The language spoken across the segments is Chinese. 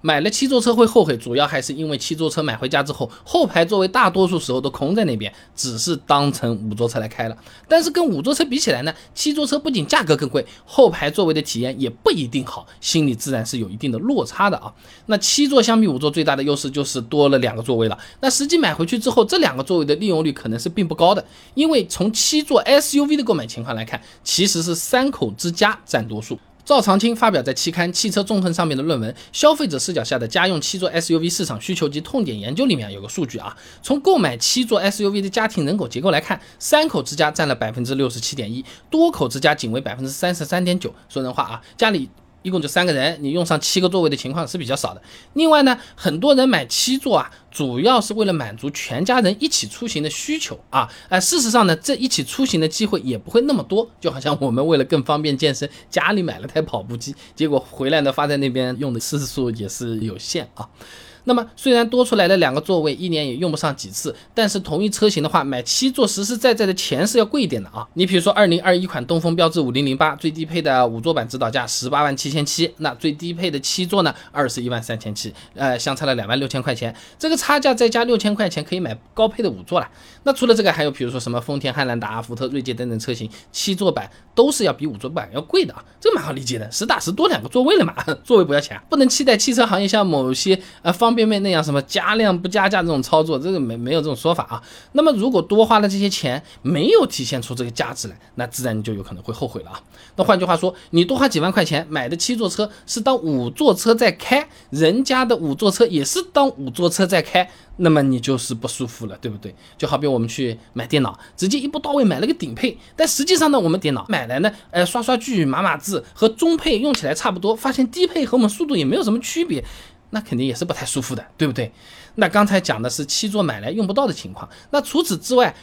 买了七座车会后悔，主要还是因为七座车买回家之后，后排座位大多数时候都空在那边，只是当成五座车来开了。但是跟五座车比起来呢，七座车不仅价格更贵，后排座位的体验也不一定好，心里自然是有一定的落差的啊。那七座相比五座最大的优势就是多了两个座位了。那实际买回去之后，这两个座位的利用率可能是并不高的，因为从七座 SUV 的购买情况来看，其实是三口之家占多数。赵长青发表在期刊《汽车纵横》上面的论文《消费者视角下的家用七座 SUV 市场需求及痛点研究》里面有个数据啊，从购买七座 SUV 的家庭人口结构来看，三口之家占了百分之六十七点一，多口之家仅为百分之三十三点九。说人话啊，家里。一共就三个人，你用上七个座位的情况是比较少的。另外呢，很多人买七座啊，主要是为了满足全家人一起出行的需求啊。哎，事实上呢，这一起出行的机会也不会那么多。就好像我们为了更方便健身，家里买了台跑步机，结果回来呢，发在那边用的次数也是有限啊。那么虽然多出来的两个座位一年也用不上几次，但是同一车型的话，买七座实实在在的钱是要贵一点的啊。你比如说二零二一款东风标致五零零八，最低配的五座版指导价十八万七千七，那最低配的七座呢二十一万三千七，呃，相差了两万六千块钱，这个差价再加六千块钱可以买高配的五座了。那除了这个，还有比如说什么丰田汉兰达、福特锐界等等车型，七座版都是要比五座版要贵的啊，这个蛮好理解的，实打实多两个座位了嘛，座位不要钱，不能期待汽车行业像某些呃方。便面那样什么加量不加价这种操作，这个没没有这种说法啊。那么如果多花了这些钱，没有体现出这个价值来，那自然你就有可能会后悔了啊。那换句话说，你多花几万块钱买的七座车是当五座车在开，人家的五座车也是当五座车在开，那么你就是不舒服了，对不对？就好比我们去买电脑，直接一步到位买了个顶配，但实际上呢，我们电脑买来呢，呃，刷刷剧、码码字和中配用起来差不多，发现低配和我们速度也没有什么区别。那肯定也是不太舒服的，对不对？那刚才讲的是七座买来用不到的情况，那除此之外，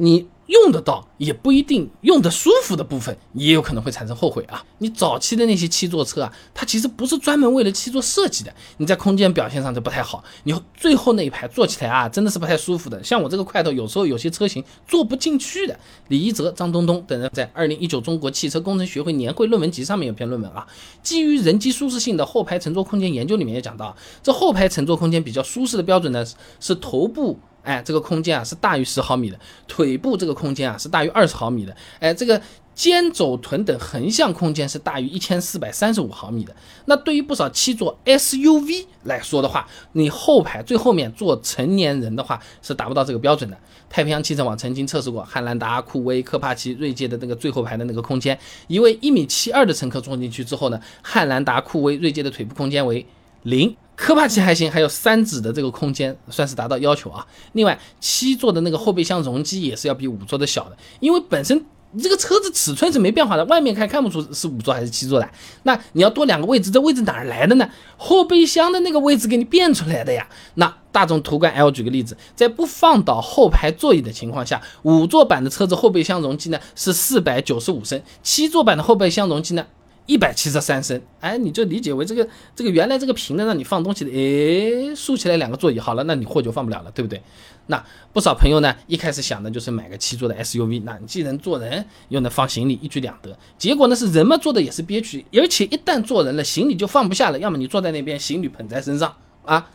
你。用得到也不一定用得舒服的部分，也有可能会产生后悔啊！你早期的那些七座车啊，它其实不是专门为了七座设计的，你在空间表现上就不太好。你最后那一排坐起来啊，真的是不太舒服的。像我这个块头，有时候有些车型坐不进去的。李一泽、张东东等人在二零一九中国汽车工程学会年会论文集上面有篇论文啊，基于人机舒适性的后排乘坐空间研究里面也讲到，这后排乘坐空间比较舒适的标准呢是头部。哎，这个空间啊是大于十毫米的，腿部这个空间啊是大于二十毫米的，哎，这个肩肘臀等横向空间是大于一千四百三十五毫米的。那对于不少七座 SUV 来说的话，你后排最后面坐成年人的话是达不到这个标准的。太平洋汽车网曾经测试过汉兰达、酷威、科帕奇、锐界的那个最后排的那个空间，一位一米七二的乘客坐进去之后呢，汉兰达、酷威、锐界的腿部空间为零。科帕奇还行，还有三指的这个空间算是达到要求啊。另外，七座的那个后备箱容积也是要比五座的小的，因为本身这个车子尺寸是没变化的，外面看看不出是五座还是七座的。那你要多两个位置，这位置哪儿来的呢？后备箱的那个位置给你变出来的呀。那大众途观 L 举个例子，在不放倒后排座椅的情况下，五座版的车子后备箱容积呢是四百九十五升，七座版的后备箱容积呢？一百七十三升，哎，你就理解为这个这个原来这个平的让你放东西的，哎，竖起来两个座椅好了，那你货就放不了了，对不对？那不少朋友呢，一开始想的就是买个七座的 SUV，那你既能坐人又能放行李，一举两得。结果呢是人嘛坐的也是憋屈，而且一旦坐人了，行李就放不下了，要么你坐在那边，行李捧在身上啊。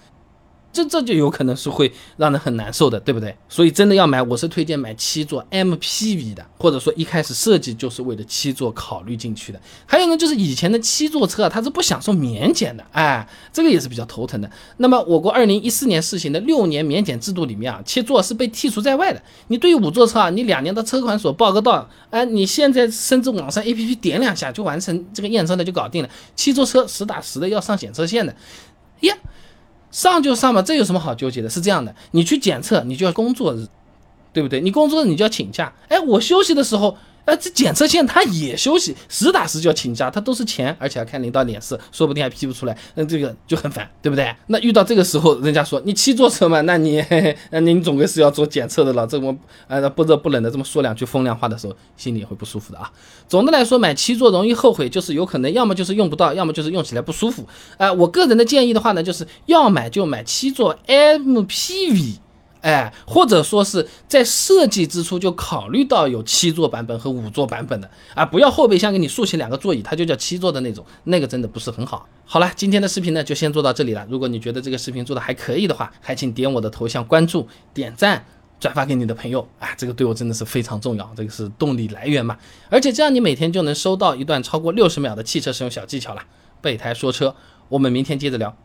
这这就有可能是会让人很难受的，对不对？所以真的要买，我是推荐买七座 MPV 的，或者说一开始设计就是为了七座考虑进去的。还有呢，就是以前的七座车啊，它是不享受免检的，哎，这个也是比较头疼的。那么我国二零一四年试行的六年免检制度里面啊，七座是被剔除在外的。你对于五座车啊，你两年到车管所报个到，哎，你现在甚至网上 APP 点两下就完成这个验车的就搞定了。七座车实打实的要上检测线的，呀。上就上嘛，这有什么好纠结的？是这样的，你去检测，你就要工作日，对不对？你工作日你就要请假。哎，我休息的时候，哎，这检测线他也休息，实打实就要请假，他都是钱，而且要看领导脸色，说不定还批不出来，那这个就很烦，对不对？那遇到这个时候，人家说你七座车嘛，那你，那你总归是要做检测的了，这么呃不热不冷的这么说两句风凉话的时候，心里也会不舒服的啊。总的来说，买七座容易后悔，就是有可能要么就是用不到，要么就是用起来不舒服。啊，我个人的建议的话呢，就是要买就买七座 MPV，哎，或者说是在设计之初就考虑到有七座版本和五座版本的啊，不要后备箱给你竖起两个座椅，它就叫七座的那种，那个真的不是很好。好了，今天的视频呢就先做到这里了。如果你觉得这个视频做的还可以的话，还请点我的头像关注、点赞、转发给你的朋友啊，这个对我真的是非常重要，这个是动力来源嘛。而且这样你每天就能收到一段超过六十秒的汽车使用小技巧了。备胎说车，我们明天接着聊。